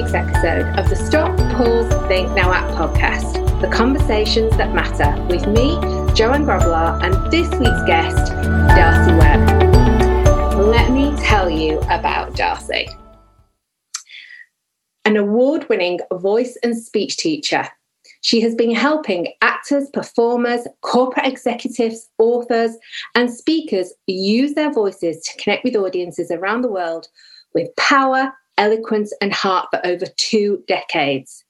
week's episode of the Stop, Pause, Think, Now Act podcast, the conversations that matter, with me, Joanne Grobbelaar, and this week's guest, D'Arcy Webb. Let me tell you about D'Arcy. An award winning voice and speech teacher she has been helping actors, performers, corporate executives, authors, and speakers use their voices to connect with audiences around the world with power, eloquence, and heart for over two decades.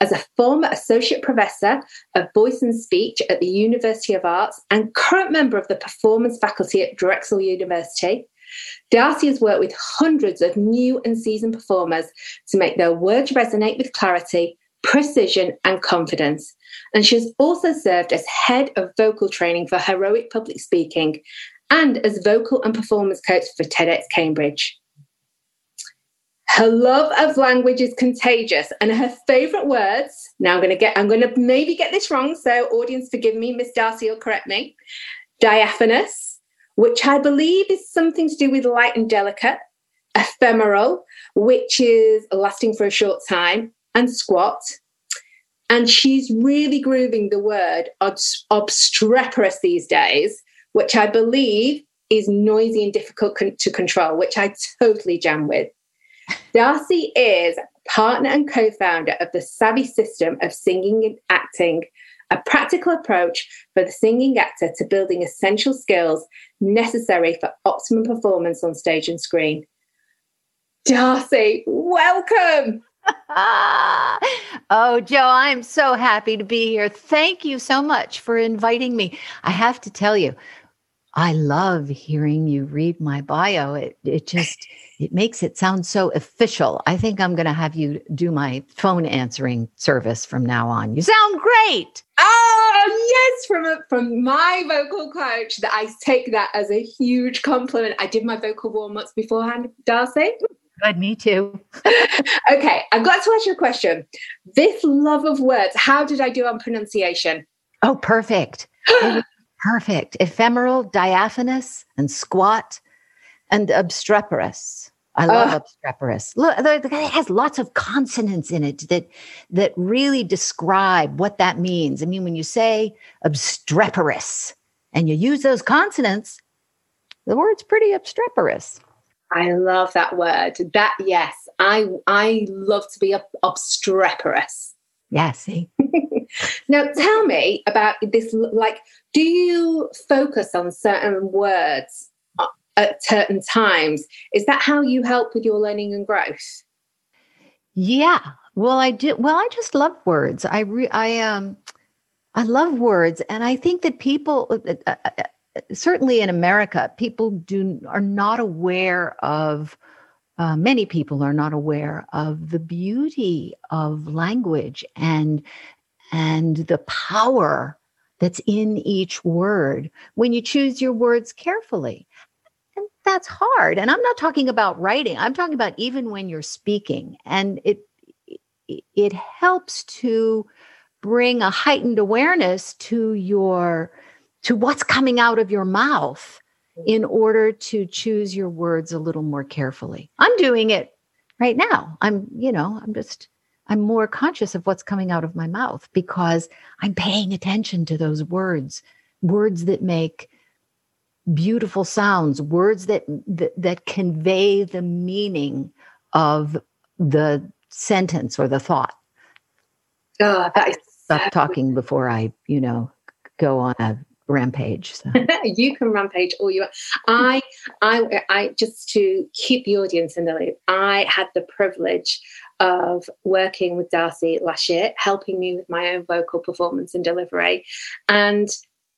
As a former associate professor of voice and speech at the University of Arts and current member of the performance faculty at Drexel University, D'Arcy has worked with hundreds of new and seasoned performers to make their words resonate with clarity precision, and confidence. And she has also served as head of vocal training for heroic public speaking and as vocal and performance coach for TEDx Cambridge. Her love of language is contagious, and her favorite words. Now I'm going to get, I'm going to maybe get this wrong, so audience forgive me, Miss D'Arcy will correct me. Diaphanous, which I believe is something to do with light and delicate. Ephemeral, which is lasting for a short time, and squat. And she's really grooving the word obstreperous these days, which I believe is noisy and difficult con- to control, which I totally jam with. D'Arcy is partner and co founder of the Savvy System of Singing and Acting, a practical approach for the singing actor to building essential skills necessary for optimum performance on stage and screen. D'Arcy, welcome. oh, Joe, I'm so happy to be here. Thank you so much for inviting me. I have to tell you, I love hearing you read my bio. It it just it makes it sound so official. I think I'm going to have you do my phone answering service from now on. You sound great. Oh yes, from a, from my vocal coach. That I take that as a huge compliment. I did my vocal warm ups beforehand, D'Arcy. Good, me too. okay, I've got to ask you a question. This love of words, how did I do on pronunciation? Oh, perfect. perfect. Ephemeral, diaphanous, and squat, and obstreperous. I love uh, obstreperous. Look, it has lots of consonants in it that that really describe what that means. I mean, when you say obstreperous and you use those consonants, the word's pretty obstreperous. I love that word. That yes, I I love to be obstreperous. Yeah, see. Now tell me about this like do you focus on certain words uh, at certain times? Is that how you help with your learning and growth? Yeah. Well, I do. Well, I just love words. I re, I um I love words and I think that people uh, uh, uh certainly in America, people do are not aware of. Uh, many people are not aware of the beauty of language and and the power that's in each word when you choose your words carefully. And that's hard. And I'm not talking about writing. I'm talking about even when you're speaking. And it it helps to bring a heightened awareness to your to what's coming out of your mouth in order to choose your words a little more carefully. I'm doing it right now. I'm, you know, I'm just, I'm more conscious of what's coming out of my mouth because I'm paying attention to those words, words that make beautiful sounds, words that, that, that convey the meaning of the sentence or the thought. Oh, that is stop talking before I, you know, go on a rampage. So. you can rampage all you want. I, I, I just to keep the audience in the loop. I had the privilege of working with D'Arcy last year, helping me with my own vocal performance and delivery, and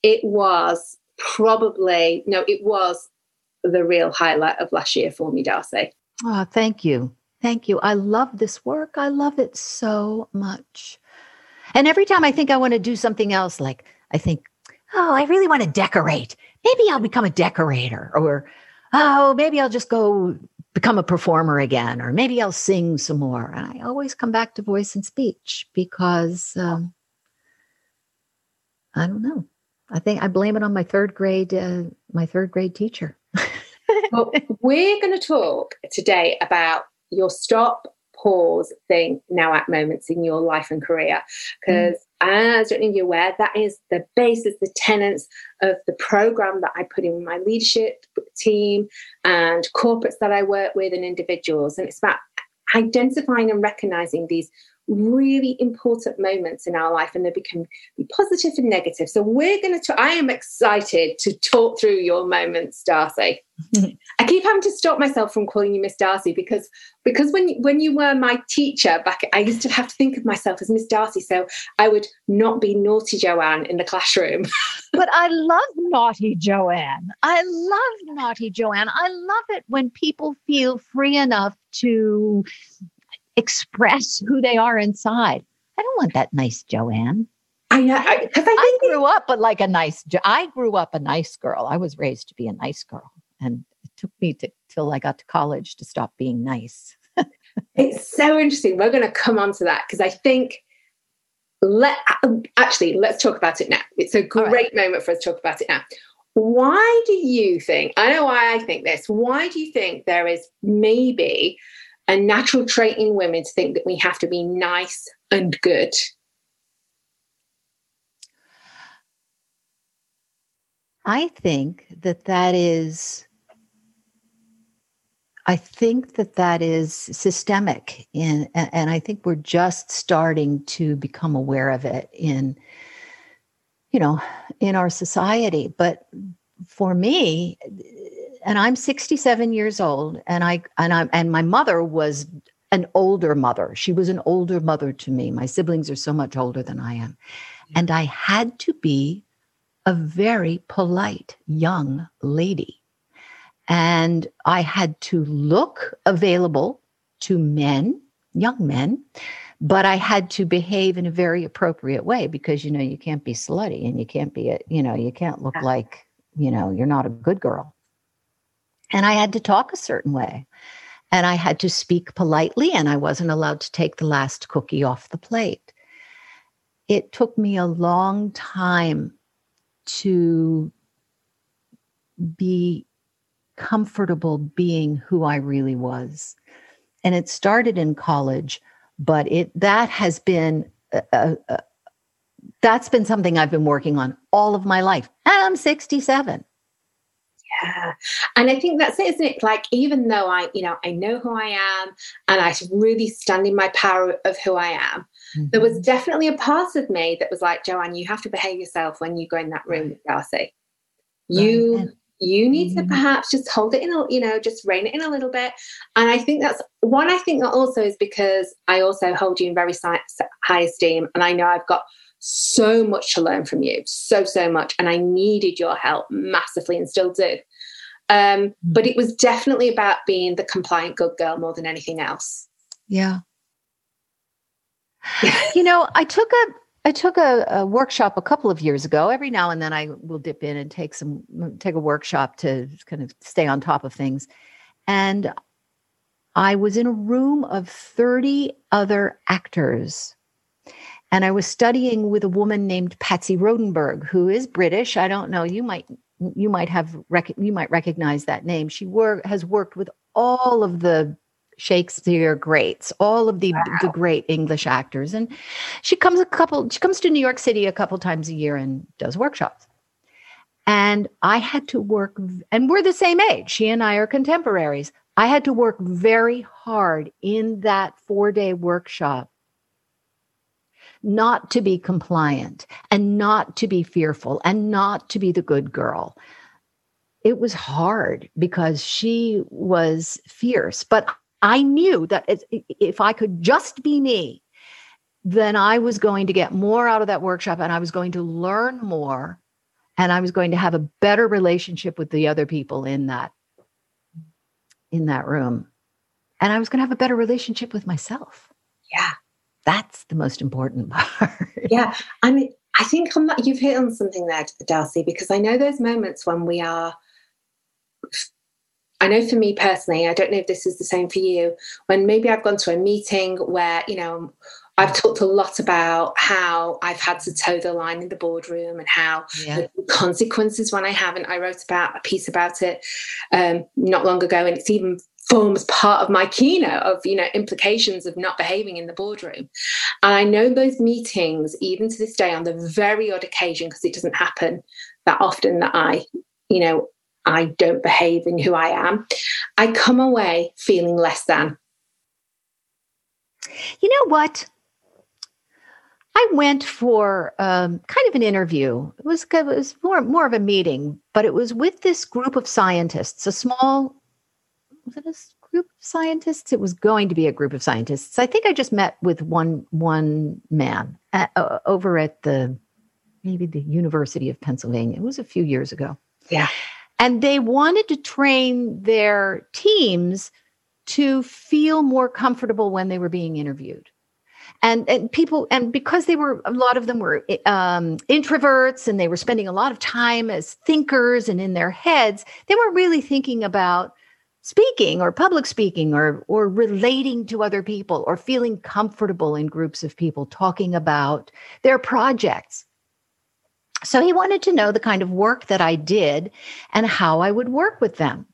it was probably no, it was the real highlight of last year for me, D'Arcy. Oh, thank you. Thank you. I love this work. I love it so much. And every time I think I want to do something else, like I think, oh, I really want to decorate. Maybe I'll become a decorator or, oh, maybe I'll just go become a performer again, or maybe I'll sing some more. And I always come back to voice and speech because um, I don't know. I think I blame it on my third grade, uh, my third grade teacher. well, we're going to talk today about your stop, pause think now act moments in your life and career because mm. Ah, as you're aware that is the basis the tenets of the program that i put in my leadership team and corporates that i work with and individuals. And it's about identifying and recognizing these really important moments in our life and they become be positive and negative. So we're going to i am excited to talk through your moments d'arcy. I keep having to stop myself from calling you miss d'arcy because because when when you were my teacher back i used to have to think of myself as miss d'arcy so i would not be naughty joanne in the classroom. But i love naughty joanne. I love naughty joanne. I love it when people feel free enough to express who they are inside. I don't want that nice Joanne. I, I, I, I grew up but like a nice. I grew up a nice girl. I was raised to be a nice girl, and it took me to, till I got to college to stop being nice. it's so interesting. We're going to come on to that because I think let actually let's talk about it now. It's a great right. moment for us to talk about it now. Why do you think? I know why I think this. Why do you think there is maybe a natural trait in women to think that we have to be nice and good. I think that that is I think that that is systemic in and I think we're just starting to become aware of it in you know in our society but for me and I'm 67 years old, and I and I and my mother was an older mother. She was an older mother to me. My siblings are so much older than I am, mm. and I had to be a very polite young lady, and I had to look available to men, young men. But I had to behave in a very appropriate way because you know you can't be slutty and you can't be a, you know you can't look like you know you're not a good girl and I had to talk a certain way. And I had to speak politely, and I wasn't allowed to take the last cookie off the plate. It took me a long time to be comfortable being who I really was. And it started in college, but it that has been a, a, that's been something I've been working on all of my life. And I'm 67. Yeah. And I think that's it, isn't it? Like, even though I, you know, I know who I am and I really stand in my power of who I am, mm-hmm. there was mm-hmm. definitely a part of me that was like, Joanne, you have to behave yourself when you go in that room with D'Arcy. You right. you need mm-hmm. to perhaps just hold it in a, you know, just rein it in a little bit. And I think that's one I think that also is because I also hold you in very high esteem. And I know I've got so much to learn from you, so, so much. And I needed your help massively and still do. Um, but it was definitely about being the compliant good girl more than anything else. Yeah. you know, I took a I took a, a, workshop a couple of years ago. Every now and then I will dip in and take some take a workshop to kind of stay on top of things. And I was in a room of 30 other actors and I was studying with a woman named Patsy Rodenburg, who is British. I don't know. You might you might have rec- you might recognize that name. She work has worked with all of the Shakespeare greats, all of the wow. the great English actors, and she comes a couple. She comes to New York City a couple times a year and does workshops. And I had to work, and we're the same age. She and I are contemporaries. I had to work very hard in that four day workshop not to be compliant and not to be fearful and not to be the good girl. It was hard because she was fierce, but I knew that if I could just be me, then I was going to get more out of that workshop and I was going to learn more and I was going to have a better relationship with the other people in that in that room. And I was going to have a better relationship with myself. Yeah. That's the most important part. yeah. I mean, I think on that, you've hit on something there, D'Arcy, because I know those moments when we are. I know for me personally, I don't know if this is the same for you, when maybe I've gone to a meeting where, you know, I've talked a lot about how I've had to toe the line in the boardroom and how yeah. the consequences when I haven't. I wrote about a piece about it um, not long ago, and it's even forms part of my keynote of you know implications of not behaving in the boardroom. And i know those meetings even to this day on the very odd occasion because it doesn't happen that often that i you know i don't behave in who i am i come away feeling less than. You know what? I went for um, kind of an interview. It was, it was more more of a meeting, but it was with this group of scientists, a small was it a group of scientists? It was going to be a group of scientists. I think I just met with one one man at, uh, over at the maybe the University of Pennsylvania. It was a few years ago. Yeah, and they wanted to train their teams to feel more comfortable when they were being interviewed and and people and because they were a lot of them were um, introverts and they were spending a lot of time as thinkers and in their heads they weren't really thinking about speaking or public speaking or or relating to other people or feeling comfortable in groups of people talking about their projects. So he wanted to know the kind of work that I did and how I would work with them.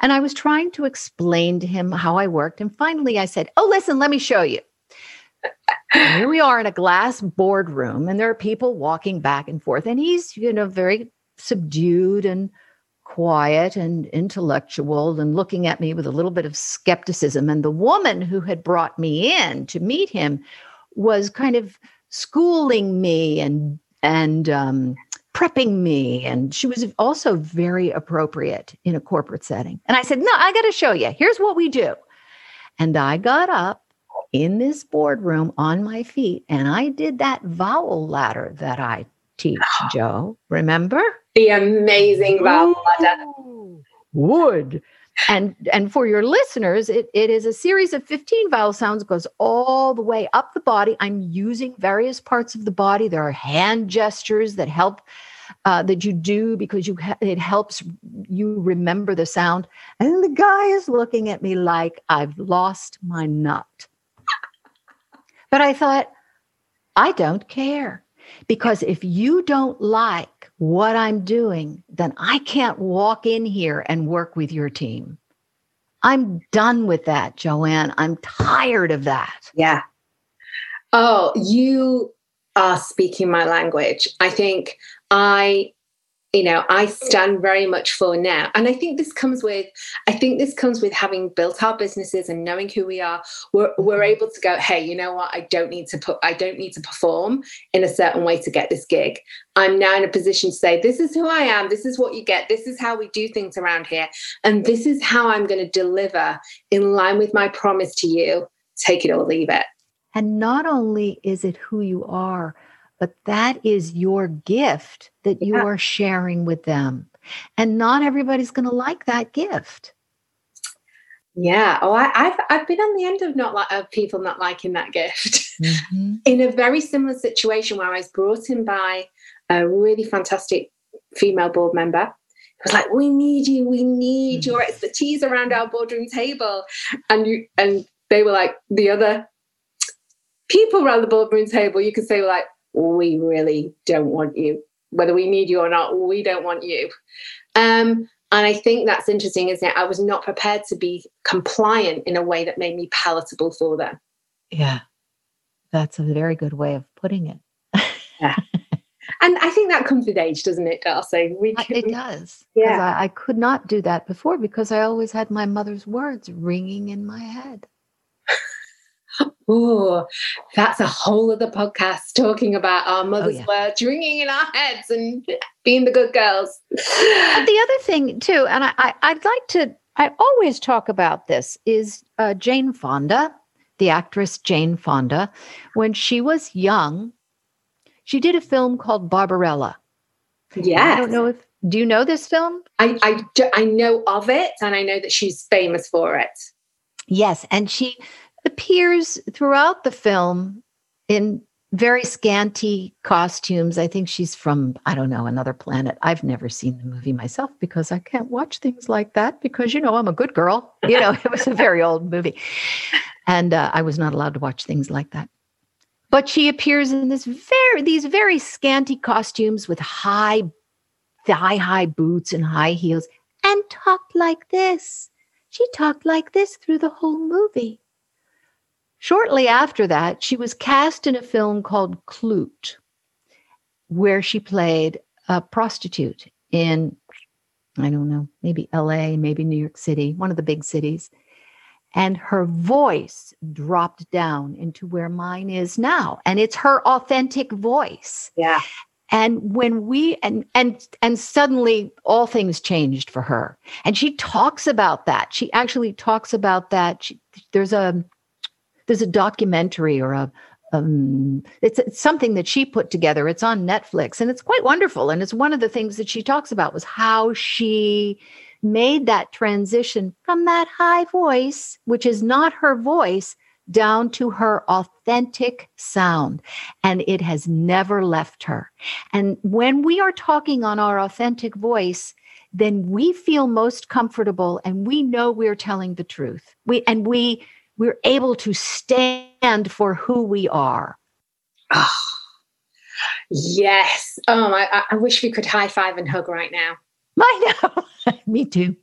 And I was trying to explain to him how I worked. And finally I said oh listen let me show you. Here we are in a glass boardroom and there are people walking back and forth. And he's you know very subdued and quiet and intellectual and looking at me with a little bit of skepticism. And the woman who had brought me in to meet him was kind of schooling me and and um, prepping me. And she was also very appropriate in a corporate setting. And i said no i got to show you here's what we do. And i got up in this boardroom on my feet and I did that vowel ladder that I teach, Joe. Remember? The amazing vowel ladder. Would. And and for your listeners, it, it is a series of 15 vowel sounds, goes all the way up the body. I'm using various parts of the body. There are hand gestures that help uh, that you do because you ha- it helps you remember the sound. And the guy is looking at me like I've lost my nut. But I thought, I don't care. Because if you don't like what I'm doing, then I can't walk in here and work with your team. I'm done with that, Joanne. I'm tired of that. Yeah. Oh, you are speaking my language. I think I you know i stand very much for now. And i think this comes with i think this comes with having built our businesses and knowing who we are. We're, we're mm-hmm. able to go hey you know what? I don't need to put i don't need to perform in a certain way to get this gig. I'm now in a position to say this is who i am. This is what you get. This is how we do things around here. And this is how i'm going to deliver in line with my promise to you. Take it or leave it. And not only is it who you are but that is your gift that you yeah. are sharing with them. And not everybody's going to like that gift. Yeah. Oh, I, have I've been on the end of not like of people not liking that gift. Mm-hmm. in a very similar situation where I was brought in by a really fantastic female board member. It was like, we need you, we need mm-hmm. your expertise around our boardroom table. And you and they were like the other people around the boardroom table, you could say like, we really don't want you. Whether we need you or not, we don't want you. Um, and I think that's interesting, isn't it? I was not prepared to be compliant in a way that made me palatable for them. Yeah. That's a very good way of putting it. yeah. And I think that comes with age, doesn't it, D'Arcy? We can, it does. Yeah. I, I could not do that before because I always had my mother's words ringing in my head. Oh, that's a whole other podcast talking about our oh, mother's oh, yeah. words ringing in our heads and being the good girls. And the other thing, too, and I, I, would like to, I always talk about this, is uh, Jane Fonda, the actress Jane Fonda. When she was young, she did a film called Barbarella. Yeah. I don't know if, do you know this film? I, I, I know of it and I know that she's famous for it. Yes. And she, appears throughout the film in very scanty costumes. I think she's from, I don't know, another planet. I've never seen the movie myself because I can't watch things like that because, you know, I'm a good girl. You know, it was a very old movie. And uh, I was not allowed to watch things like that. But she appears in this very, these very scanty costumes with high, thigh high boots and high heels and talked like this. She talked like this through the whole movie. Shortly after that, she was cast in a film called Klute, where she played a prostitute in, I don't know, maybe LA, maybe New York City, one of the big cities. And her voice dropped down into where mine is now. And it's her authentic voice. Yeah and when we and and and suddenly all things changed for her and she talks about that she actually talks about that she, there's a there's a documentary or a um, it's, it's something that she put together it's on netflix and it's quite wonderful and it's one of the things that she talks about was how she made that transition from that high voice which is not her voice down to her authentic sound. And it has never left her. And when we are talking on our authentic voice, then we feel most comfortable and we know we're telling the truth. We and we we're able to stand for who we are. Oh, yes. Oh, I, I wish we could high five and hug right now. I know. Me too.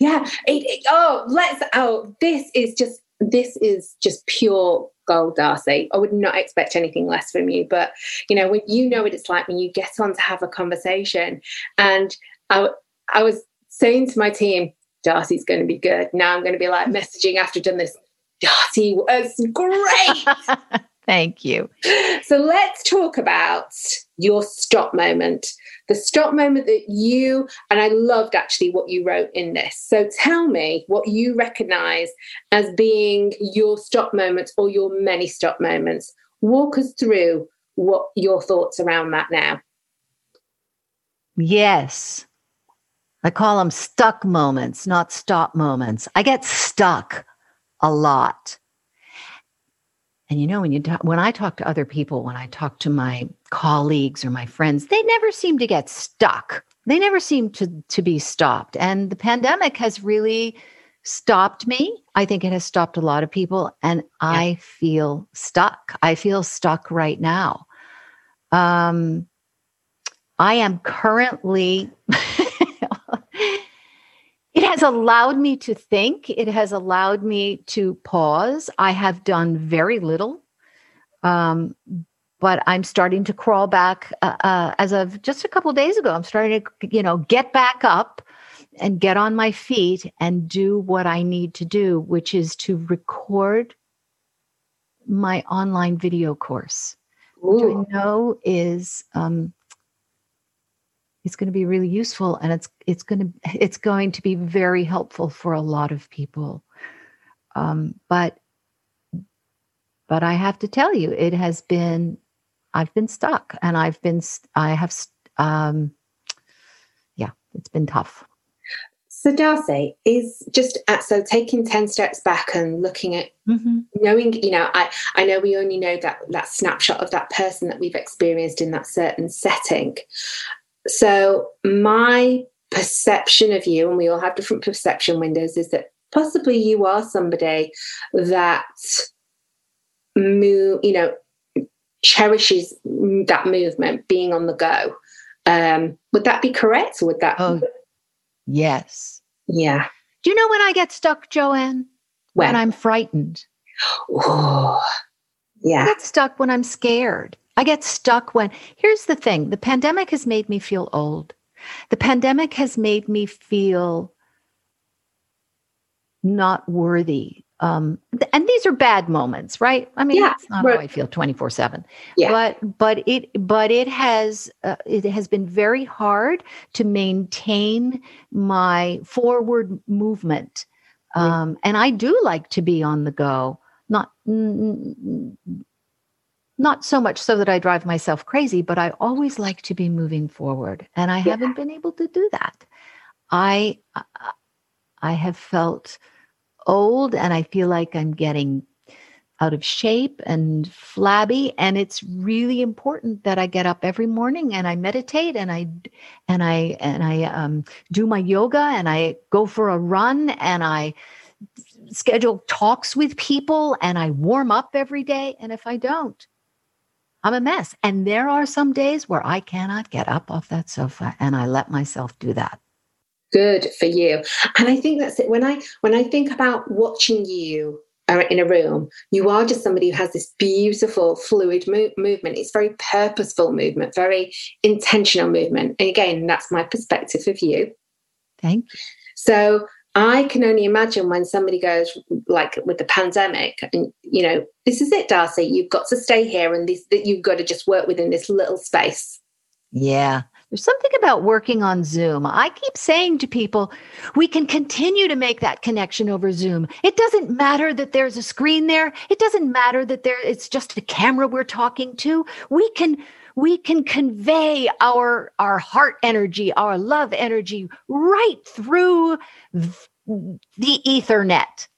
Yeah. It, it, oh, let's. Oh, this is just this is just pure gold, D'Arcy. I would not expect anything less from you. But you know, when you know what it's like when you get on to have a conversation, and I, I was saying to my team, D'Arcy's going to be good. Now I'm going to be like messaging after I've done this. D'Arcy was great. Thank you. So let's talk about your stop moment the stop moment that you, and I loved actually what you wrote in this. So tell me what you recognize as being your stop moments or your many stop moments. Walk us through what your thoughts around that now. Yes. I call them stuck moments, not stop moments. I get stuck a lot. And you know, when you talk, when I talk to other people, when I talk to my colleagues or my friends, they never seem to get stuck. They never seem to to be stopped. And the pandemic has really stopped me. I think it has stopped a lot of people, and yeah. I feel stuck. I feel stuck right now. Um, I am currently It has allowed me to think. It has allowed me to pause. I have done very little, um, but I'm starting to crawl back. Uh, uh, as of just a couple of days ago, I'm starting to, you know, get back up and get on my feet and do what I need to do, which is to record my online video course, Ooh. which I know is um, it's going to be really useful and it's it's going to it's going to be very helpful for a lot of people. Um, but but i have to tell you it has been i've been stuck and i've been i have um, yeah it's been tough. So d'arcy is just at, so taking 10 steps back and looking at mm-hmm. knowing you know i i know we only know that that snapshot of that person that we've experienced in that certain setting so, my perception of you, and we all have different perception windows, is that possibly you are somebody that move, you know, cherishes that movement, being on the go. Um, would that be correct? Or would that? Oh, yes. Yeah. Do you know when I get stuck, Joanne? When, when I'm frightened. Oh, yeah. I get stuck when I'm scared. I get stuck when, here's the thing the pandemic has made me feel old. The pandemic has made me feel not worthy. Um, and these are bad moments, right? I mean, yeah, that's not how I feel 24 seven. Yeah. But, but it, but it has, uh, it has been very hard to maintain my forward movement. Um, and I do like to be on the go, not, not so much so that I drive myself crazy, but I always like to be moving forward. And I yeah. haven't been able to do that. I, I have felt old and I feel like I'm getting out of shape and flabby and it's really important that I get up every morning and I meditate and I and I and I um, do my yoga and I go for a run and I schedule talks with people and I warm up every day and if I don't I'm a mess. And there are some days where I cannot get up off that sofa and I let myself do that. good for you. And i think that's it. When i when i think about watching you uh, in a room you are just somebody who has this beautiful fluid mo- movement. It's very purposeful movement very intentional movement. And again that's my perspective of you. Thank you so I can only imagine when somebody goes like with the pandemic, and you know, this is it, D'Arcy. You've got to stay here, and this that you've got to just work within this little space. Yeah. There's something about working on Zoom. I keep saying to people, we can continue to make that connection over Zoom. It doesn't matter that there's a screen there. It doesn't matter that there it's just a camera we're talking to. We can we can convey our our heart energy, our love energy right through the ethernet.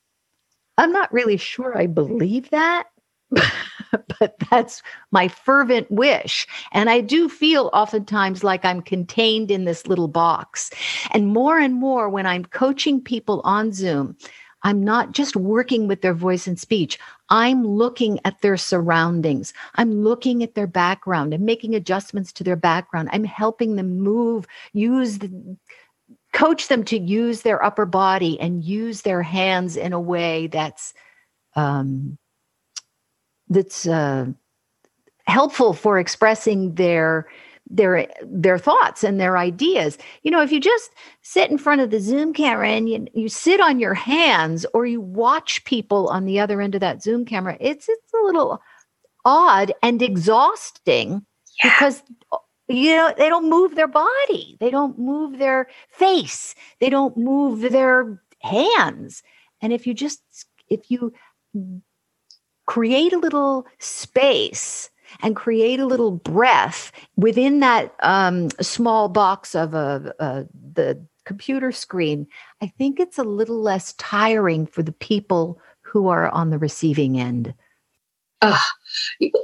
I'm not really sure I believe that, but that's my fervent wish. And I do feel oftentimes like I'm contained in this little box. And more and more when I'm coaching people on Zoom, I'm not just working with their voice and speech. I'm looking at their surroundings. I'm looking at their background. I'm making adjustments to their background. I'm helping them move, use the, coach them to use their upper body and use their hands in a way that's um, that's uh, helpful for expressing their their their thoughts and their ideas. You know, if you just sit in front of the Zoom camera and you, you sit on your hands or you watch people on the other end of that Zoom camera, it's it's a little odd and exhausting yeah. because you know they don't move their body, they don't move their face, they don't move their hands. And if you just if you create a little space and create a little breath within that um, small box of a, a, the computer screen, I think it's a little less tiring for the people who are on the receiving end. Ah,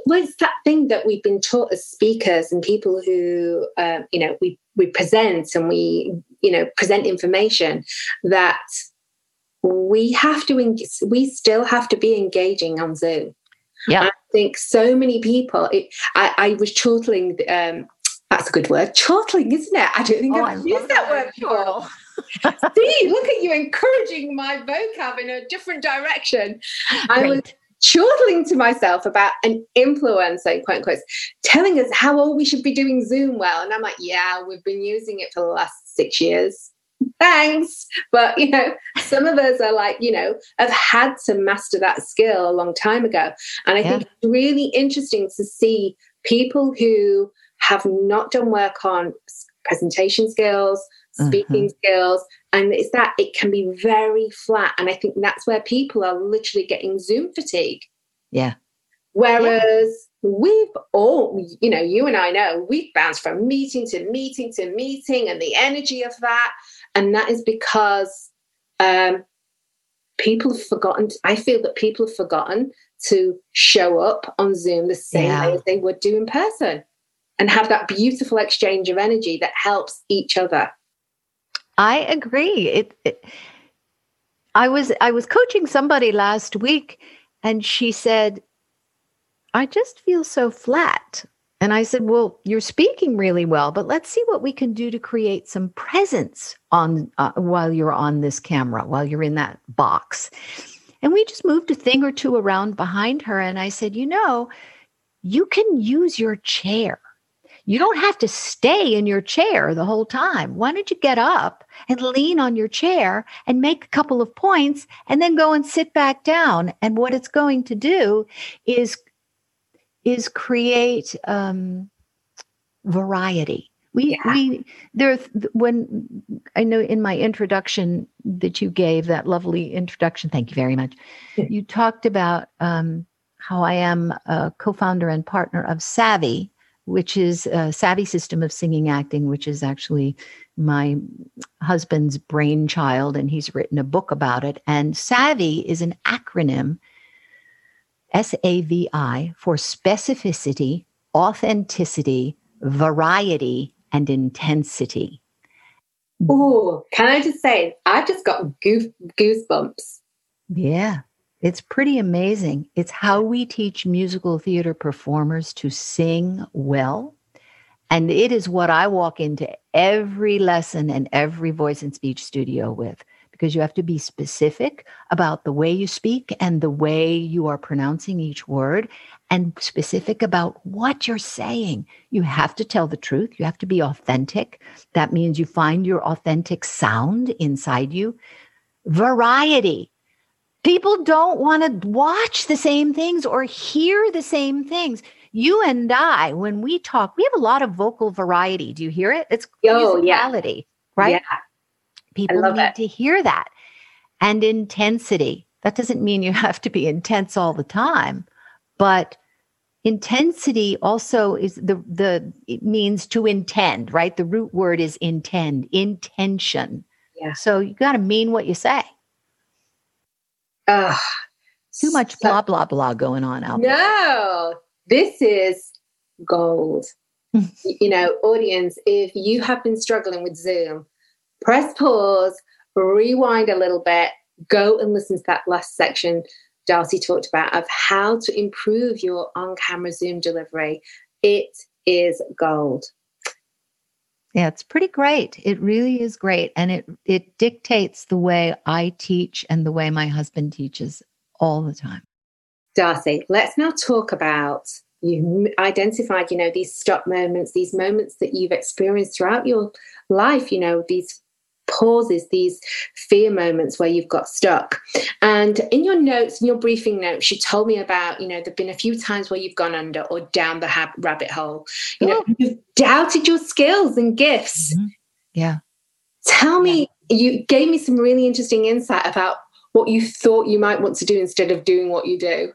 what's that thing that we've been taught as speakers and people who, uh, you know, we we present and we, you know, present information that we have to, we still have to be engaging on Zoom. Yeah. I think so many people, it, I, I, was chortling, um, that's a good word, chortling, isn't it? I don't think oh, I've used that word before. See, look at you encouraging my vocab in a different direction. I was chortling to myself about an influencer, quote unquote, telling us how all we should be doing Zoom well. And I'm like, yeah, we've been using it for the last six years thanks. But, you know, some of us are like, you know, have had to master that skill a long time ago. And I yeah. think it's really interesting to see people who have not done work on presentation skills, speaking mm-hmm. skills. And it's that it can be very flat. And I think that's where people are literally getting Zoom fatigue. Yeah. Whereas yeah. we've all, you know, you and I know we've bounced from meeting to meeting to meeting and the energy of that. And that is because um, people have forgotten, I feel that people have forgotten to show up on Zoom the same yeah. way as they would do in person and have that beautiful exchange of energy that helps each other. I agree. It, it, I was I was coaching somebody last week and she said I just feel so flat. And I said, Well, you're speaking really well, but let's see what we can do to create some presence on uh, while you're on this camera, while you're in that box. And we just moved a thing or two around behind her. And I said, You know, you can use your chair. You don't have to stay in your chair the whole time. Why don't you get up and lean on your chair and make a couple of points and then go and sit back down? And what it's going to do is is create um, variety. We yeah. we there when I know in my introduction that you gave that lovely introduction. Thank you very much. You talked about um, how I am a co-founder and partner of Savvy, which is a Savvy System of Singing Acting, which is actually my husband's brainchild, and he's written a book about it. And Savvy is an acronym S A V I, for specificity, authenticity, variety, and intensity. Oh, can I just say, I've just got goof, goosebumps. Yeah, it's pretty amazing. It's how we teach musical theater performers to sing well And it is what I walk into every lesson and every voice and speech studio with because you have to be specific about the way you speak and the way you are pronouncing each word and specific about what you're saying. You have to tell the truth. You have to be authentic. That means you find your authentic sound inside you. Variety. People don't want to watch the same things or hear the same things. You and I, when we talk, we have a lot of vocal variety. Do you hear it? It's oh, musicality, yeah. right? Yeah. People need it. to hear that. And intensity. That doesn't mean you have to be intense all the time, but intensity also is the the it means to intend, right? The root word is intend, intention. Yeah. So you got to mean what you say. Uh, Too much blah blah blah going on out no, there. No, this is gold. you know, audience, if you have been struggling with Zoom, press pause, rewind a little bit, go and listen to that last section D'Arcy talked about of how to improve your on camera Zoom delivery. It is gold. Yeah, it's pretty great. It really is great. And it it dictates the way I teach and the way my husband teaches all the time. D'Arcy, let's now talk about you identified, you know, these stop moments, these moments that you've experienced throughout your life, you know, these pauses, these fear moments where you've got stuck. And in your notes, in your briefing notes, you told me about, you know, there've been a few times where you've gone under or down the ha- rabbit hole. You know, oh. you've doubted your skills and gifts. Mm-hmm. Yeah. Tell me, yeah. you gave me some really interesting insight about what you thought you might want to do instead of doing what you do.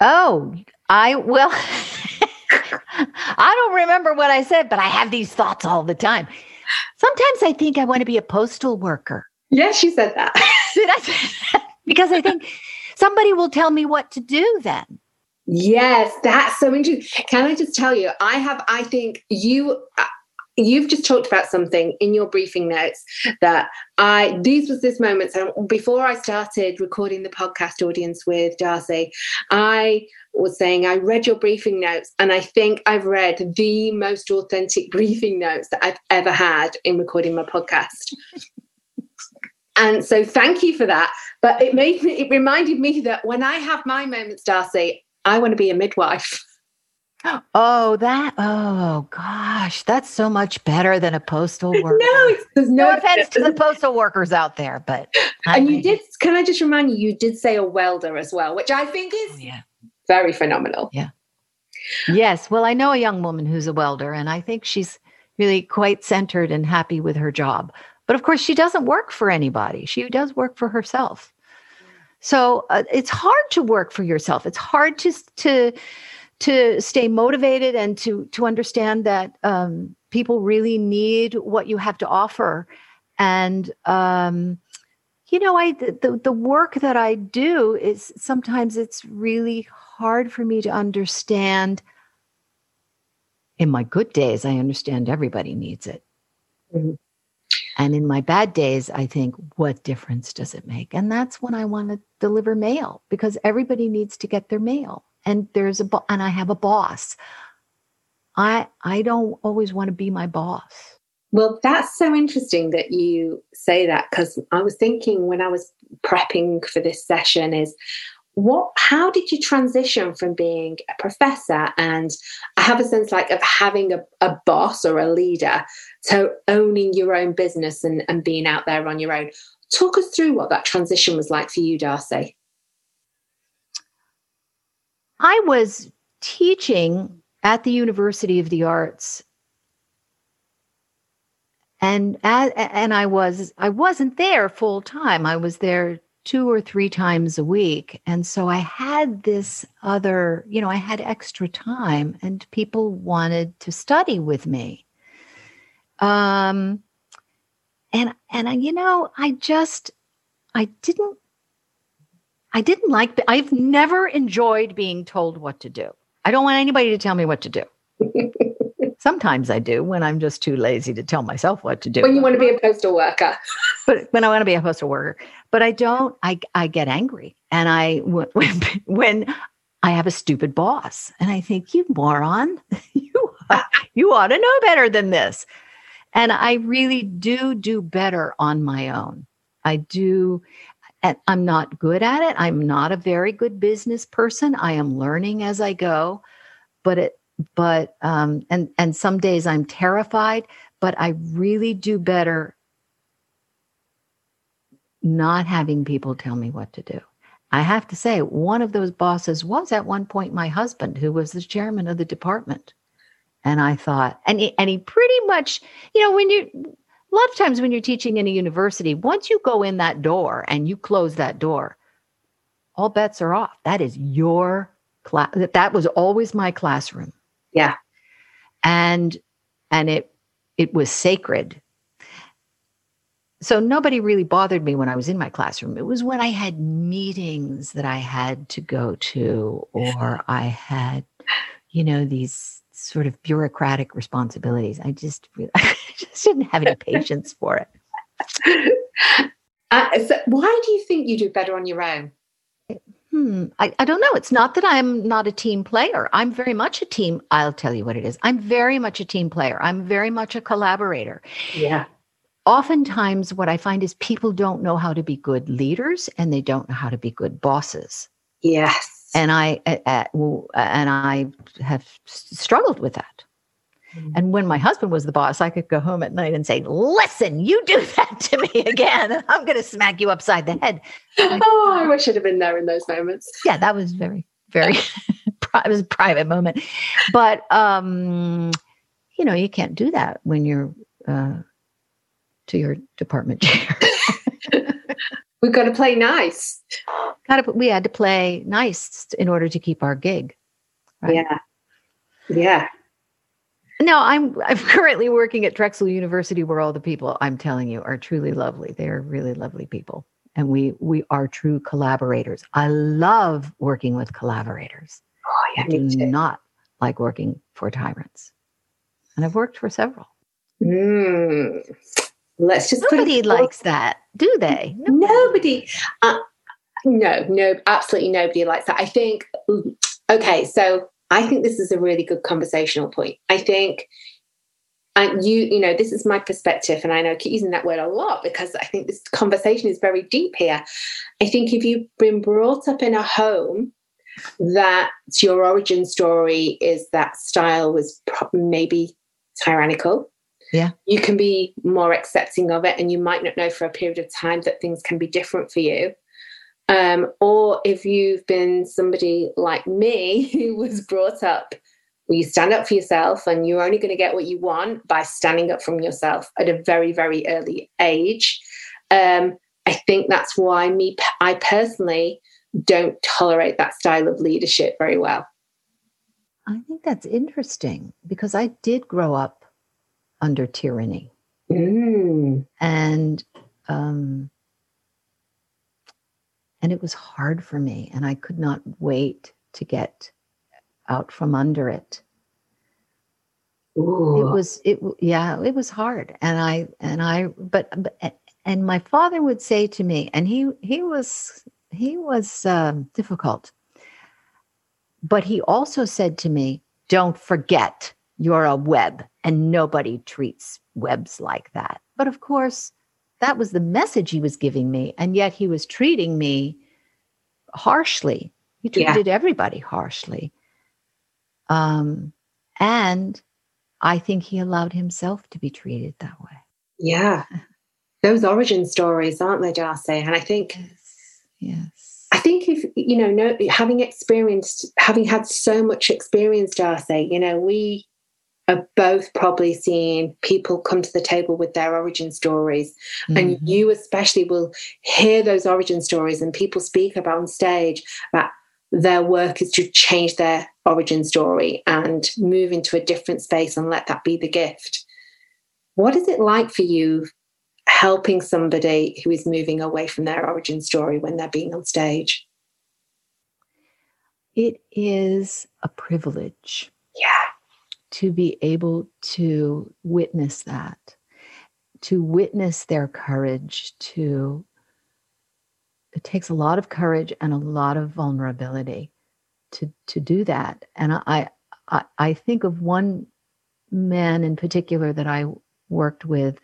Oh, I will. I don't remember what I said, but I have these thoughts all the time. Sometimes I think I want to be a postal worker. Yes, she said that. Did I say that? Because I think somebody will tell me what to do then. Yes, that's so interesting. Can I just tell you, I have, I think you, uh, you've just talked about something in your briefing notes that I these was this moment. So before I started recording the podcast audience with D'Arcy, I was saying I read your briefing notes and I think I've read the most authentic briefing notes that I've ever had in recording my podcast. and so thank you for that. But it made me it reminded me that when I have my moments, D'Arcy, I want to be a midwife. Oh, that. Oh, gosh. That's so much better than a postal worker. no, there's no, no offense to the postal workers out there, but. And I, you did, can I just remind you, you did say a welder as well, which I think is oh, yeah. very phenomenal. Yeah. Yes. Well, I know a young woman who's a welder, and I think she's really quite centered and happy with her job. But of course, she doesn't work for anybody, she does work for herself. So uh, it's hard to work for yourself. It's hard to, to, to stay motivated and to to understand that um, people really need what you have to offer. And um, you know i the, the work that i do is sometimes it's really hard for me to understand. In my good days i understand everybody needs it. Mm-hmm. and in my bad days i think what difference does it make? And that's when i want to deliver mail because everybody needs to get their mail and there's a and I have a boss. I I don't always want to be my boss. Well, that's so interesting that you say that because I was thinking when I was prepping for this session is what how did you transition from being a professor and I have a sense like of having a, a boss or a leader to owning your own business and, and being out there on your own. Talk us through what that transition was like for you, D'Arcy. I was teaching at the University of the Arts and and I was I wasn't there full time. I was there two or three times a week, and so I had this other, you know, I had extra time, and people wanted to study with me. Um, and and you know, I just I didn't I didn't like, I've never enjoyed being told what to do. I don't want anybody to tell me what to do. Sometimes I do when I'm just too lazy to tell myself what to do. When you want to be a postal worker. but when I want to be a postal worker. But I don't, I, I get angry. And I, when, when I have a stupid boss and I think, you moron, you you ought to know better than this. And I really do do better on my own. I do. And I'm not good at it. I'm not a very good business person. I am learning as I go. But it, but, um, and, and some days I'm terrified, but I really do better not having people tell me what to do. I have to say, one of those bosses was at one point my husband, who was the chairman of the department. And I thought, and he, and he pretty much, you know, when you, a lot of times when you're teaching in a university, once you go in that door and you close that door, all bets are off. That is your class. That was always my classroom. Yeah. And, and it, it was sacred so nobody really bothered me when I was in my classroom. It was when I had meetings that I had to go to, or I had, you know, these sort of bureaucratic responsibilities. I just, I just didn't have any patience for it. Uh, so why do you think you do better on your own? Hmm, I, I don't know. It's not that I'm not a team player. I'm very much a team. I'll tell you what it is. I'm very much a team player. I'm very much a collaborator. Yeah oftentimes what I find is people don't know how to be good leaders and they don't know how to be good bosses. Yes. And I uh, and I have struggled with that. Mm-hmm. And when my husband was the boss, I could go home at night and say, "Listen, you do that to me again, and I'm going to smack you upside the head." oh, I wish I'd have been there in those moments. Yeah, that was very, very. it was a private moment, but um, you know, you can't do that when you're uh, to your department chair. We've got to play nice. Got to. We had to play nice in order to keep our gig. Right? Yeah. Yeah. Now I'm I'm currently working at Drexel University, where all the people I'm telling you are truly lovely. They are really lovely people, and we we are true collaborators. I love working with collaborators. Oh yeah, I do not like working for tyrants, and I've worked for several. Mm. Let's just nobody likes that, do they? Nobody. nobody uh, no, no, absolutely nobody likes that. I think. Okay, so I think this is a really good conversational point. I think and you you know this is my perspective and i know i keep using that word a lot because i think this conversation is very deep here i think if you've been brought up in a home that your origin story is that style was maybe tyrannical yeah. You can be more accepting of it and you might not know for a period of time that things can be different for you. Um, or if you've been somebody like me who was brought up where you stand up for yourself and you're only going to get what you want by standing up from yourself at a very very early age. Um, i think that's why me i personally don't tolerate that style of leadership very well. I think that's interesting because i did grow up under tyranny. Mm. And um, and it was hard for me, and I could not wait to get out from under it. Ooh. It was it yeah it was hard, and I and I but, but and my father would say to me, and he he was he was um, difficult, but he also said to me, "Don't forget you're a Webb and nobody treats Webbs like that. But of course, that was the message he was giving me. And yet he was treating me harshly. He treated yeah. everybody harshly. Um, and I think he allowed himself to be treated that way. Yeah. Those origin stories, aren't they, D'Arcy? And I think, yes. yes. I think if, you know, no, having experienced, having had so much experience, D'Arcy, you know, we, are both probably seeing people come to the table with their origin stories. Mm-hmm. And you, especially, will hear those origin stories and people speak about on stage about their work is to change their origin story and move into a different space and let that be the gift. What is it like for you helping somebody who is moving away from their origin story when they're being on stage? It is a privilege. Yeah to be able to witness that, to witness their courage, to it takes a lot of courage and a lot of vulnerability to to do that. And I I, I think of one man in particular that I worked with,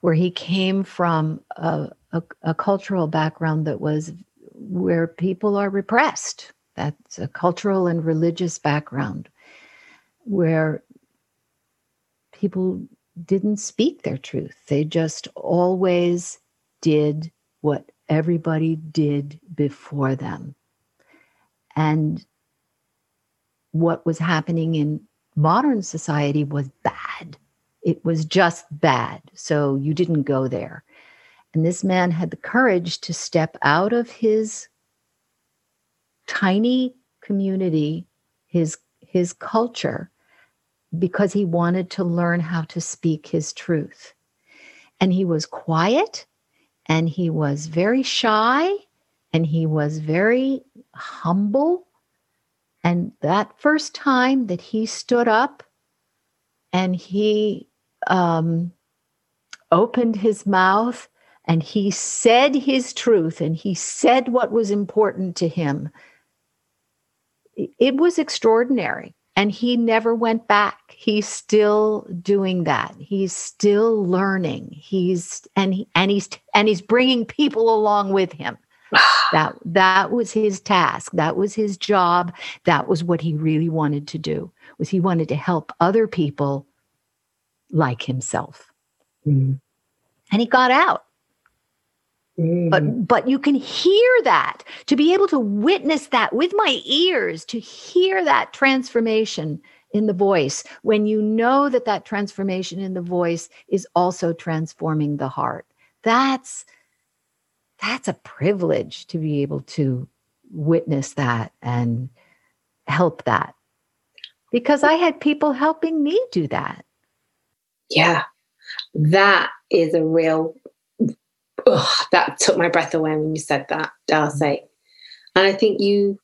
where he came from a, a, a cultural background that was where people are repressed. That's a cultural and religious background where people didn't speak their truth. They just always did what everybody did before them. And what was happening in modern society was bad. It was just bad. So you didn't go there. And this man had the courage to step out of his tiny community, his his culture, because he wanted to learn how to speak his truth. And he was quiet and he was very shy and he was very humble. And that first time that he stood up and he um, opened his mouth and he said his truth and he said what was important to him, it was extraordinary. And he never went back. He's still doing that. He's still learning. He's and he, and he's and he's bringing people along with him. That that was his task. That was his job. That was what he really wanted to do was he wanted to help other people like himself. Mm. and he got out Mm. But but you can hear that to be able to witness that with my ears to hear that transformation in the voice when you know that that transformation in the voice is also transforming the heart. That's that's a privilege to be able to witness that and help that. Because I had people helping me do that. Yeah. That is a real oh, that took my breath away when you said that, D'Arcy. Mm. And I think you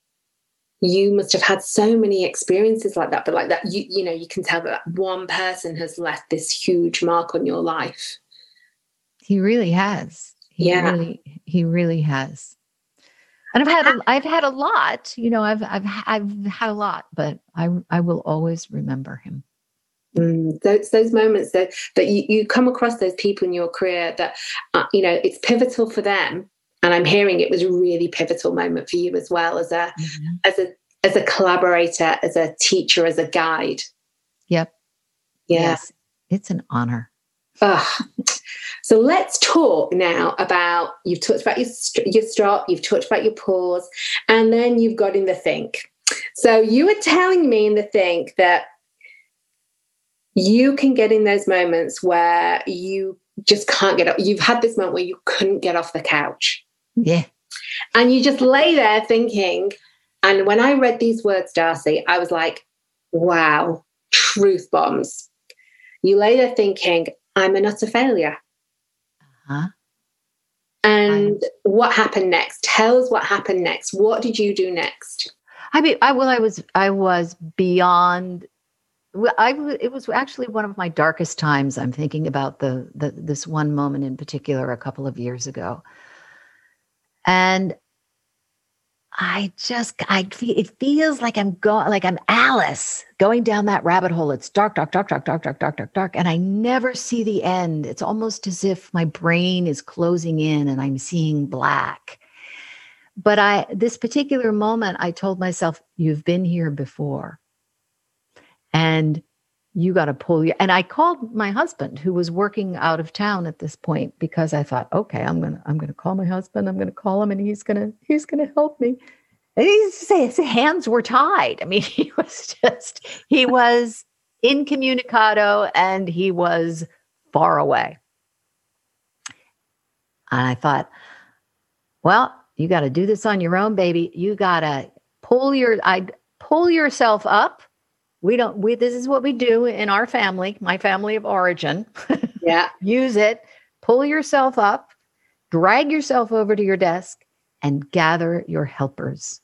you must have had so many experiences like that, but like that, you you know, you can tell that one person has left this huge mark on your life. He really has. He yeah, really, he really has. And I've had a, I've had a lot. You know, I've I've I've had a lot, but I I will always remember him. Mm, those those moments that that you, you come across those people in your career that uh, you know it's pivotal for them. And i'm hearing it was a really pivotal moment for you as well as a mm-hmm. as a as a collaborator as a teacher as a guide. Yep. Yeah. yes. It's an honor. So let's talk now about you've talked about your your stop you've talked about your pause and then you've got in the think. So you were telling me in the think that you can get in those moments where you just can't get up. You've had this moment where you couldn't get off the couch. Yeah. And you just lay there thinking. And when I read these words, D'Arcy, I was like, wow, truth bombs. You lay there thinking, I'm a utter failure. Uh-huh. And what happened next? Tell us what happened next. What did you do next? I mean, I well, I was I was beyond I it was actually one of my darkest times. I'm thinking about the, the this one moment in particular a couple of years ago, and I just I feel it feels like I'm going like I'm Alice going down that rabbit hole. It's dark, dark, dark, dark, dark, dark, dark, dark, dark, and I never see the end. It's almost as if my brain is closing in and I'm seeing black. But I this particular moment, I told myself, "You've been here before." And you got to pull your and i called my husband who was working out of town at this point because i thought okay i'm gonna i'm gonna call my husband i'm gonna call him and he's gonna he's gonna help me. And he say his hands were tied. I mean he was just he was incommunicado and he was far away. And i thought well you got to do this on your own baby. You got to pull your i pull yourself up we don't we this is what we do in our family my family of origin. Yeah. Use it pull yourself up drag yourself over to your desk and gather your helpers.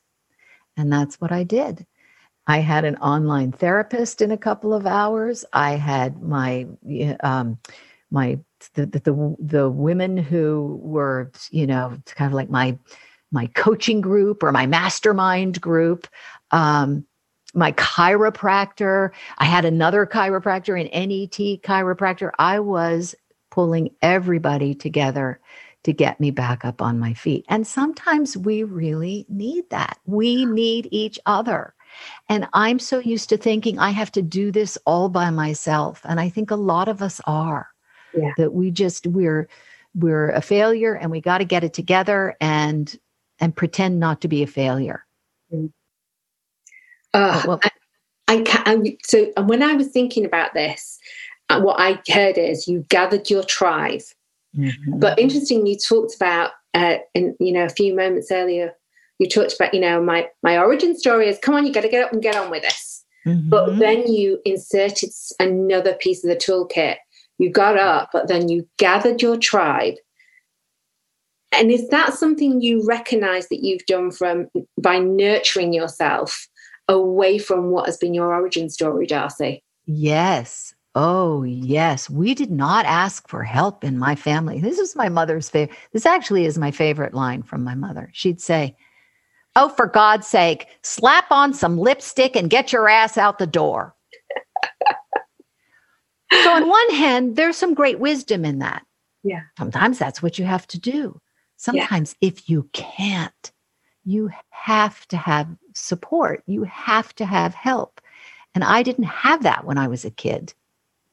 And that's what i did. I had an online therapist in a couple of hours. I had my um my the, the the women who were you know kind of like my my coaching group or my mastermind group. Um my chiropractor. I had another chiropractor, an NET chiropractor. I was pulling everybody together to get me back up on my feet. And sometimes we really need that. We need each other. And I'm so used to thinking I have to do this all by myself. And I think a lot of us are. Yeah. That we just we're we're a failure and we got to get it together and and pretend not to be a failure. Mm. Uh, well, I, I, I, so and when I was thinking about this, uh, what I heard is you gathered your tribe. Mm-hmm. But interesting, you talked about uh, in you know a few moments earlier. You talked about you know my my origin story is come on, you got to get up and get on with this. Mm-hmm. But then you inserted another piece of the toolkit. You got up, but then you gathered your tribe. And is that something you recognize that you've done from by nurturing yourself away from what has been your origin story, D'Arcy? Yes. Oh, yes. We did not ask for help in my family. This is my mother's favorite. This actually is my favorite line from my mother. She'd say, Oh, for God's sake, slap on some lipstick and get your ass out the door. so, on one hand, there's some great wisdom in that. Yeah. Sometimes that's what you have to do. Sometimes, yeah. if you can't, you have to have support, you have to have help. And I didn't have that when I was a kid.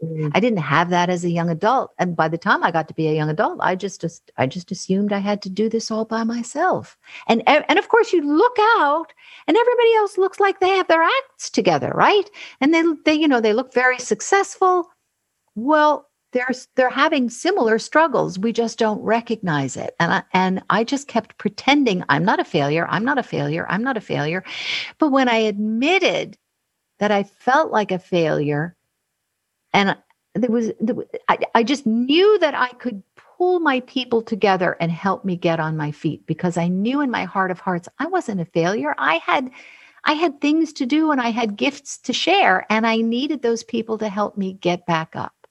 Mm-hmm. I didn't have that as a young adult. And by the time I got to be a young adult, I just I just assumed I had to do this all by myself. And and of course you look out and everybody else looks like they have their acts together, right? And they they you know, they look very successful. Well, they're they're having similar struggles. We just don't recognize it. And I, and I just kept pretending I'm not a failure. I'm not a failure. I'm not a failure. But when I admitted that I felt like a failure, and there was, I, I just knew that I could pull my people together and help me get on my feet because I knew in my heart of hearts I wasn't a failure. I had I had things to do and I had gifts to share and I needed those people to help me get back up.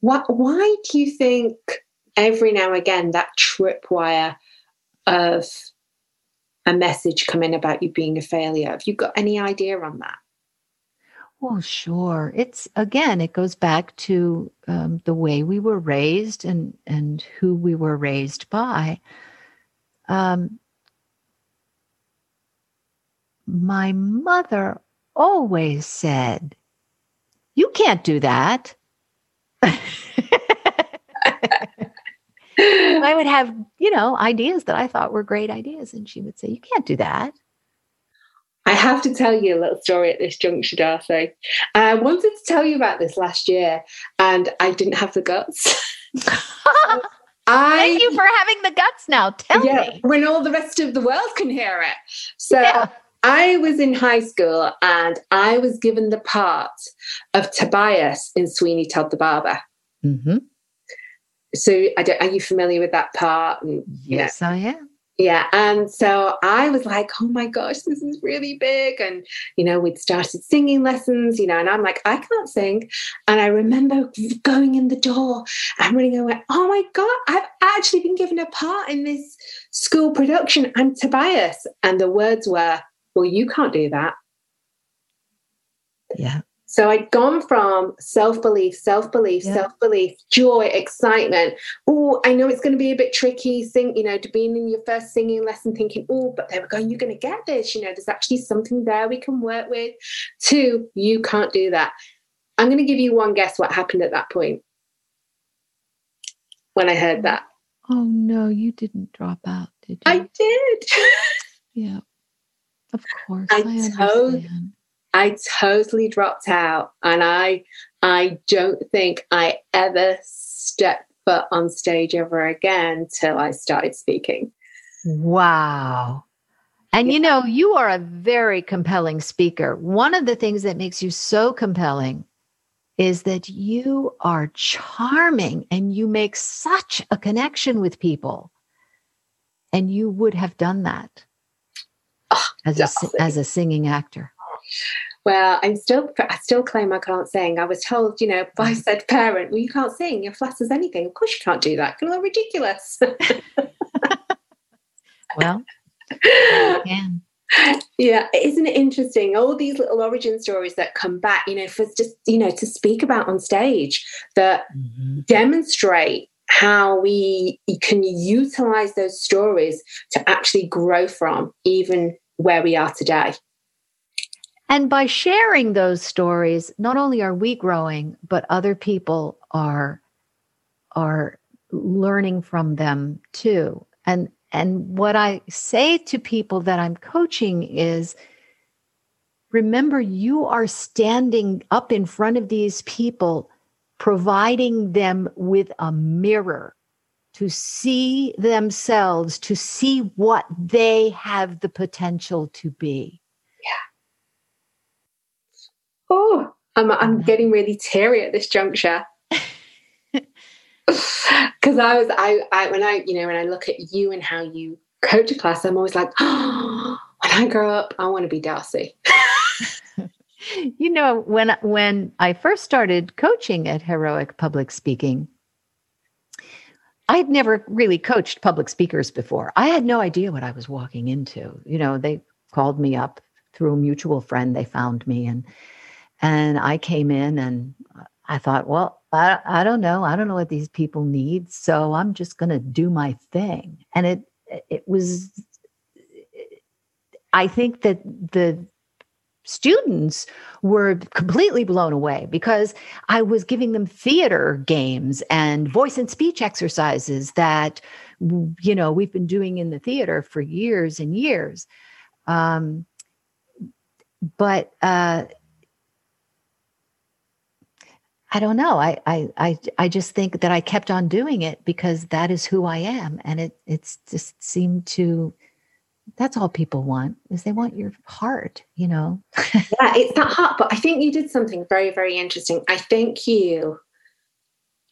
Why, why do you think every now and again that tripwire of a message coming about you being a failure? Have you got any idea on that? Well, sure. It's again, it goes back to um, the way we were raised and and who we were raised by. Um, my mother always said, "You can't do that." I would have, you know, ideas that I thought were great ideas, and she would say, "You can't do that." I have to tell you a little story at this juncture, D'Arcy. I wanted to tell you about this last year, and I didn't have the guts. I, Thank you for having the guts now. Tell yeah, me. When all the rest of the world can hear it. So yeah. I was in high school and I was given the part of Tobias in Sweeney Todd the Barber. Mm-hmm. So are you familiar with that part? yes, I am. Yeah. And so I was like, oh my gosh, this is really big. And, you know, we'd started singing lessons, you know, and I'm like, I can't sing. And I remember going in the door and running went, oh my God, I've actually been given a part in this school production. I'm Tobias. And the words were, well, you can't do that. Yeah. So I'd gone from self belief, self belief, yeah. self belief, joy, excitement. Oh, I know it's going to be a bit tricky. Sing, you know, to being in your first singing lesson, thinking, oh, but they were going, you're going to get this. You know, there's actually something there we can work with. Two, you can't do that. I'm going to give you one guess what happened at that point when I heard that. Oh no, you didn't drop out, did you? I did. yeah, of course. I, I understand. I totally dropped out and I I don't think I ever stepped foot on stage ever again till I started speaking. Wow. And yeah. you know, you are a very compelling speaker. One of the things that makes you so compelling is that you are charming and you make such a connection with people. And you would have done that oh, as a, as a singing actor. Well, I'm still, I still claim I can't sing. I was told, you know, by mm. said parent, well, you can't sing. You're flat as anything. Of course you can't do that. You're ridiculous. well, can. yeah, isn't it interesting? All these little origin stories that come back, you know, for just, you know, to speak about on stage that mm-hmm. demonstrate how we can utilize those stories to actually grow from even where we are today. And by sharing those stories, not only are we growing, but other people are are learning from them too. And and what I say to people that I'm coaching is remember, you are standing up in front of these people, providing them with a mirror to see themselves, to see what they have the potential to be. Yeah. Oh, I'm, I'm getting really teary at this juncture because I was I, I when I you know when I look at you and how you coach a class, I'm always like, oh, when I grow up, I want to be D'Arcy. you know, when when I first started coaching at Heroic Public Speaking, I'd never really coached public speakers before. I had no idea what I was walking into. You know, they called me up through a mutual friend. They found me and and I came in and I thought, well, I, I don't know. I don't know what these people need. So I'm just going to do my thing. And it, it was, I think that the students were completely blown away because I was giving them theater games and voice and speech exercises that, you know, we've been doing in the theater for years and years. Um, but, uh, I don't know. I, I I I just think that I kept on doing it because that is who I am, and it it's just seemed to. That's all people want is they want your heart, you know. yeah, it's that heart. But I think you did something very very interesting. I think you,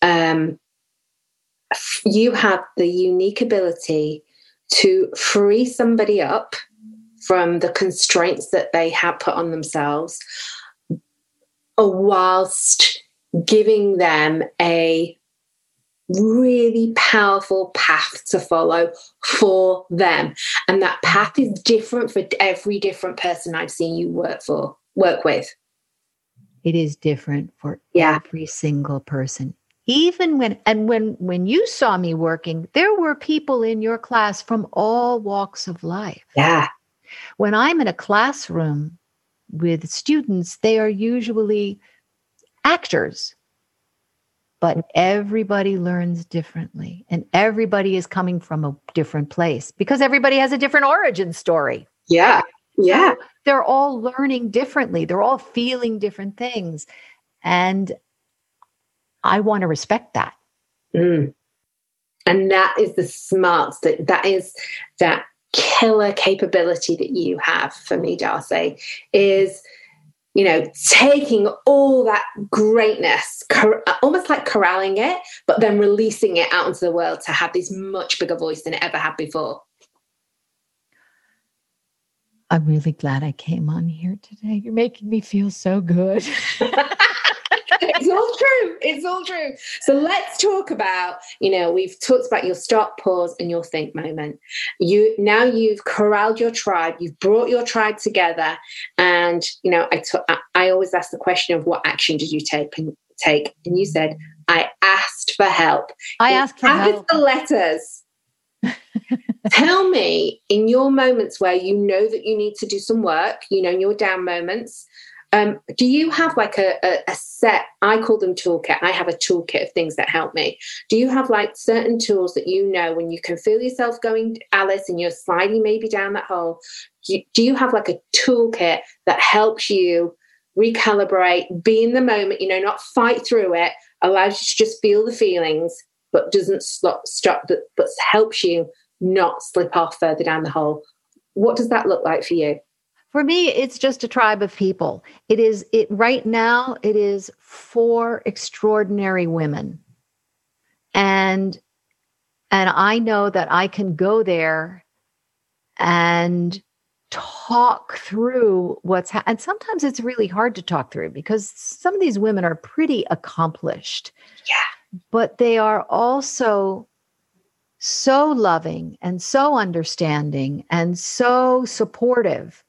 um, you have the unique ability to free somebody up from the constraints that they have put on themselves, whilst giving them a really powerful path to follow for them. And that path is different for every different person i've seen you work for work with. It is different for yeah. every single person. Even when and when when you saw me working there were people in your class from all walks of life. Yeah. When i'm in a classroom with students they are usually actors. But everybody learns differently, and everybody is coming from a different place because everybody has a different origin story. Yeah. Yeah. So they're all learning differently, they're all feeling different things. And I want to respect that. Mm. And that is the smarts that that is that killer capability that you have for me, D'Arcy, is you know, taking all that greatness, cor- almost like corralling it, but then releasing it out into the world to have this much bigger voice than it ever had before. I'm really glad I came on here today. You're making me feel so good. it's all true. It's all true. So let's talk about, you know, we've talked about your stop, pause, and your think moment. You now you've corralled your tribe, you've brought your tribe together, and you know, I, t- I always ask the question of what action did you take and take, and you said I asked for help. I asked for help. the letters. Tell me in your moments where you know that you need to do some work, you know, in your down moments, um, do you have like a, a, a, set? I call them toolkit. I have a toolkit of things that help me. Do you have like certain tools that you know when you can feel yourself going, Alice, and you're sliding maybe down that hole? Do you, do you have like a toolkit that helps you recalibrate, be in the moment, you know, not fight through it, allows you to just feel the feelings, but doesn't stop, stop but, but helps you not slip off further down the hole? What does that look like for you? For me, it's just a tribe of people. It is it right now, it is four extraordinary women. And and I know that I can go there and talk through what's ha- and sometimes it's really hard to talk through because some of these women are pretty accomplished. Yeah. But they are also so loving and so understanding and so supportive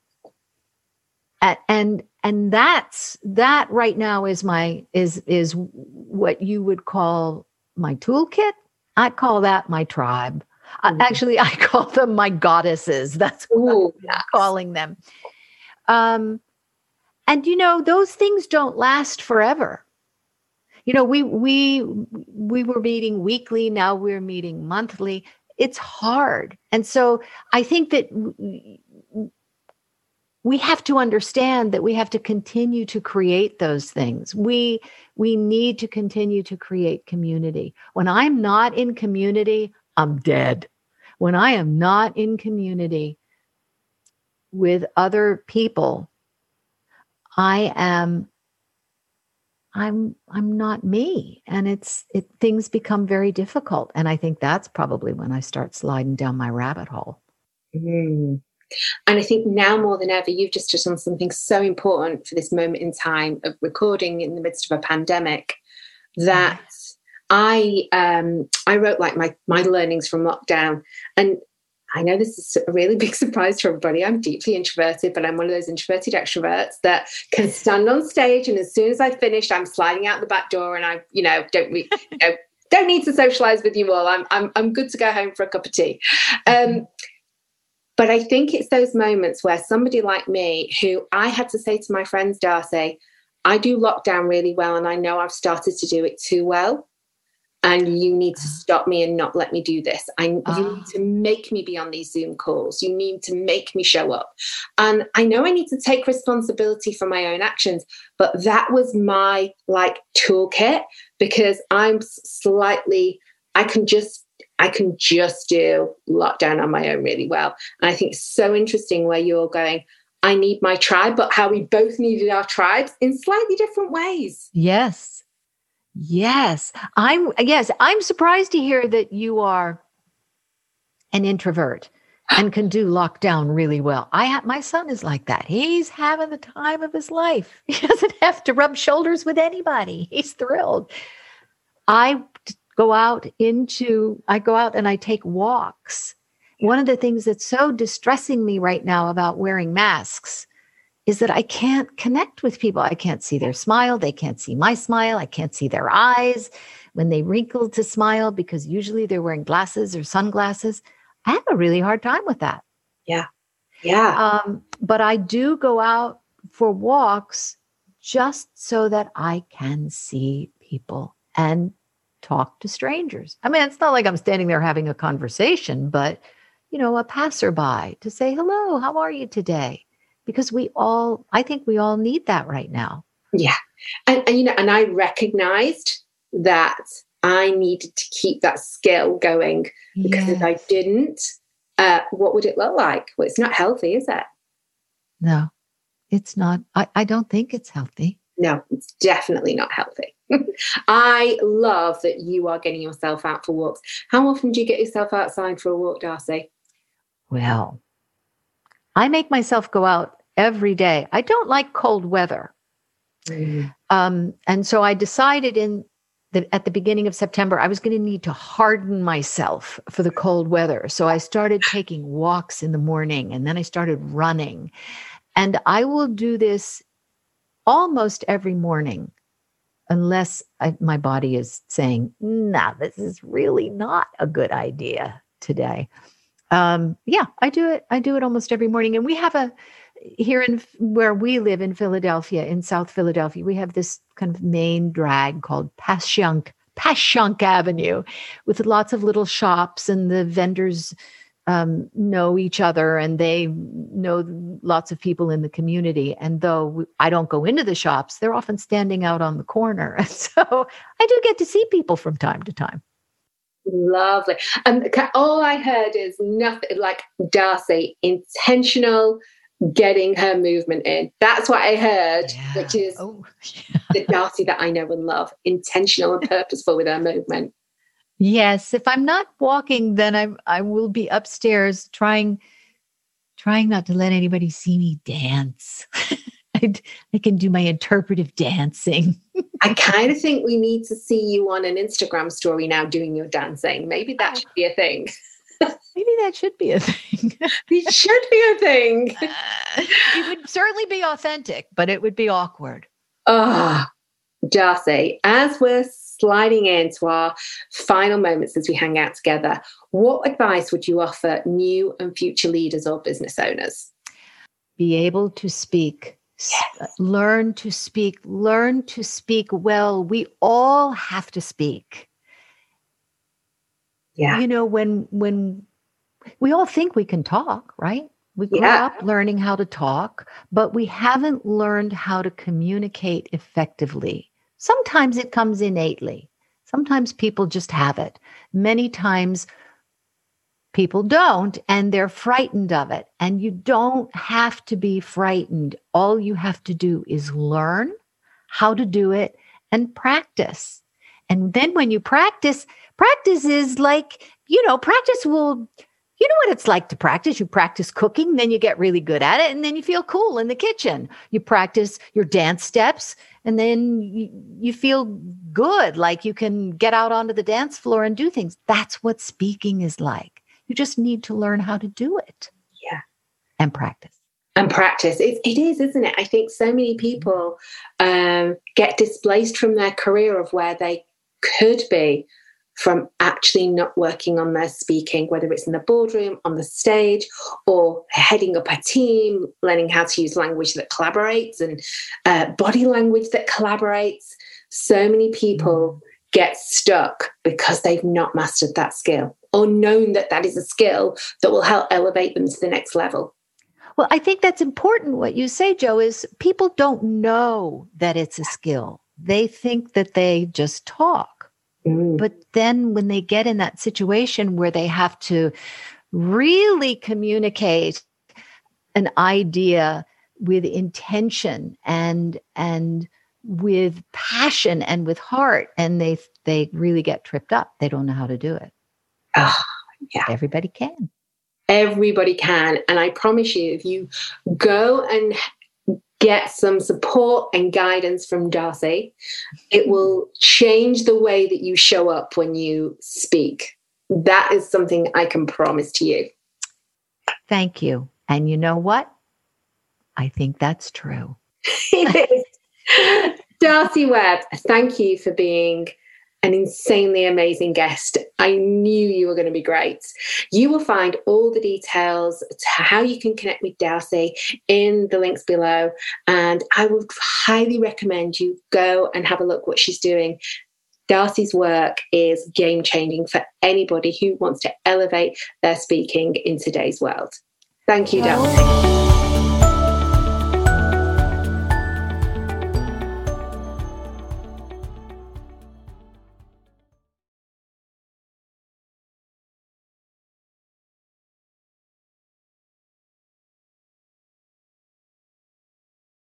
and and, that's that right now is my is is what you would call my toolkit. I call that my tribe. Mm-hmm. actually i call them my goddesses. That's what Ooh, i'm yes. calling them. Um and you know those things don't last forever. You know we we we were meeting weekly. Now we're meeting monthly. It's hard. And so i think that we have to understand that we have to continue to create those things. We we need to continue to create community. When i'm not in community i'm dead. When i am not in community with other people i am i'm i'm not me. And it's it things become very difficult. And i think that's probably when i start sliding down my rabbit hole. Mm. And i think now more than ever you've just touched on something so important for this moment in time of recording in the midst of a pandemic that I um, I wrote like my my learnings from lockdown, and I know this is a really big surprise to everybody. I'm deeply introverted, but I'm one of those introverted extroverts that can stand on stage, and as soon as I finish, I'm sliding out the back door, and I, you know, don't you know, don't need to socialize with you all. I'm I'm I'm good to go home for a cup of tea. Um, but I think it's those moments where somebody like me, who I had to say to my friends, D'Arcy, I do lockdown really well, and I know I've started to do it too well and you need to stop me and not let me do this. I, You need ah. to make me be on these Zoom calls. You need to make me show up. And I know I need to take responsibility for my own actions, but that was my like toolkit because I'm slightly, I can just, I can just do lockdown on my own really well. And I think it's so interesting where you're going, I need my tribe, but how we both needed our tribes in slightly different ways. Yes. Yes. I'm yes, I'm surprised to hear that you are an introvert and can do lockdown really well. I have my son is like that. He's having the time of his life. He doesn't have to rub shoulders with anybody. He's thrilled. I go out into I go out and I take walks. One of the things that's so distressing me right now about wearing masks is that I can't connect with people. I can't see their smile. They can't see my smile. I can't see their eyes when they wrinkle to smile because usually they're wearing glasses or sunglasses. I have a really hard time with that. Yeah. Yeah. Um, but I do go out for walks just so that I can see people and talk to strangers. I mean, it's not like I'm standing there having a conversation, but you know, a passerby to say, hello, how are you today? because we all, I think we all need that right now. Yeah. And, and you know, and I recognized that I needed to keep that skill going because yes. if I didn't, uh, what would it look like? Well, it's not healthy, is it? No, it's not. I, I don't think it's healthy. No, it's definitely not healthy. I love that you are getting yourself out for walks. How often do you get yourself outside for a walk, D'Arcy? Well, I make myself go out every day. I don't like cold weather. Mm-hmm. Um, and so I decided in the, at the beginning of September, I was going to need to harden myself for the cold weather. So I started taking walks in the morning and then I started running. And I will do this almost every morning unless I, my body is saying, nah, this is really not a good idea today um, yeah, I do it. I do it almost every morning. And we have a here in where we live in Philadelphia, in South Philadelphia, we have this kind of main drag called Passyunk Passyunk Avenue, with lots of little shops, and the vendors um, know each other, and they know lots of people in the community. And though I don't go into the shops, they're often standing out on the corner, and so I do get to see people from time to time. Lovely. And all I heard is nothing like D'Arcy, intentional getting her movement in. That's what I heard, yeah. which is oh, yeah. the D'Arcy that I know and love, intentional and purposeful with her movement. Yes, if I'm not walking, then I I will be upstairs trying trying not to let anybody see me dance. I, I can do my interpretive dancing. I kind of think we need to see you on an Instagram story now doing your dancing. Maybe that should be a thing. Maybe that should be a thing. it should be a thing. Uh, it would certainly be authentic, but it would be awkward. Ah, oh, D'Arcy, as we're sliding into our final moments as we hang out together, what advice would you offer new and future leaders or business owners? Be able to speak Yes. Uh, learn to speak, learn to speak well. We all have to speak. Yeah. You know, when when we all think we can talk, right? We grew yeah. up learning how to talk, but we haven't learned how to communicate effectively. Sometimes it comes innately. Sometimes people just have it. Many times People don't, and they're frightened of it. And you don't have to be frightened. All you have to do is learn how to do it and practice. And then when you practice, practice is like, you know, practice will, you know what it's like to practice. You practice cooking, then you get really good at it, and then you feel cool in the kitchen. You practice your dance steps, and then you, you feel good, like you can get out onto the dance floor and do things. That's what speaking is like. You just need to learn how to do it. Yeah. And practice. And practice. It, it is, isn't it? I think so many people um, get displaced from their career of where they could be from actually not working on their speaking, whether it's in the boardroom, on the stage, or heading up a team, learning how to use language that collaborates and uh, body language that collaborates. So many people mm. get stuck because they've not mastered that skill or known that that is a skill that will help elevate them to the next level. Well, I think that's important. What you say, Joe, is people don't know that it's a skill. They think that they just talk. Mm. But then when they get in that situation where they have to really communicate an idea with intention and and with passion and with heart and they they really get tripped up they don't know how to do it Oh, yeah. Everybody can. Everybody can. And I promise you, if you go and get some support and guidance from D'Arcy, it will change the way that you show up when you speak. That is something I can promise to you. Thank you. And you know what? I think that's true. D'Arcy Webb, thank you for being an insanely amazing guest. I knew you were going to be great. You will find all the details to how you can connect with D'Arcy in the links below. And I would highly recommend you go and have a look what she's doing. D'Arcy's work is game changing for anybody who wants to elevate their speaking in today's world. Thank you, D'Arcy.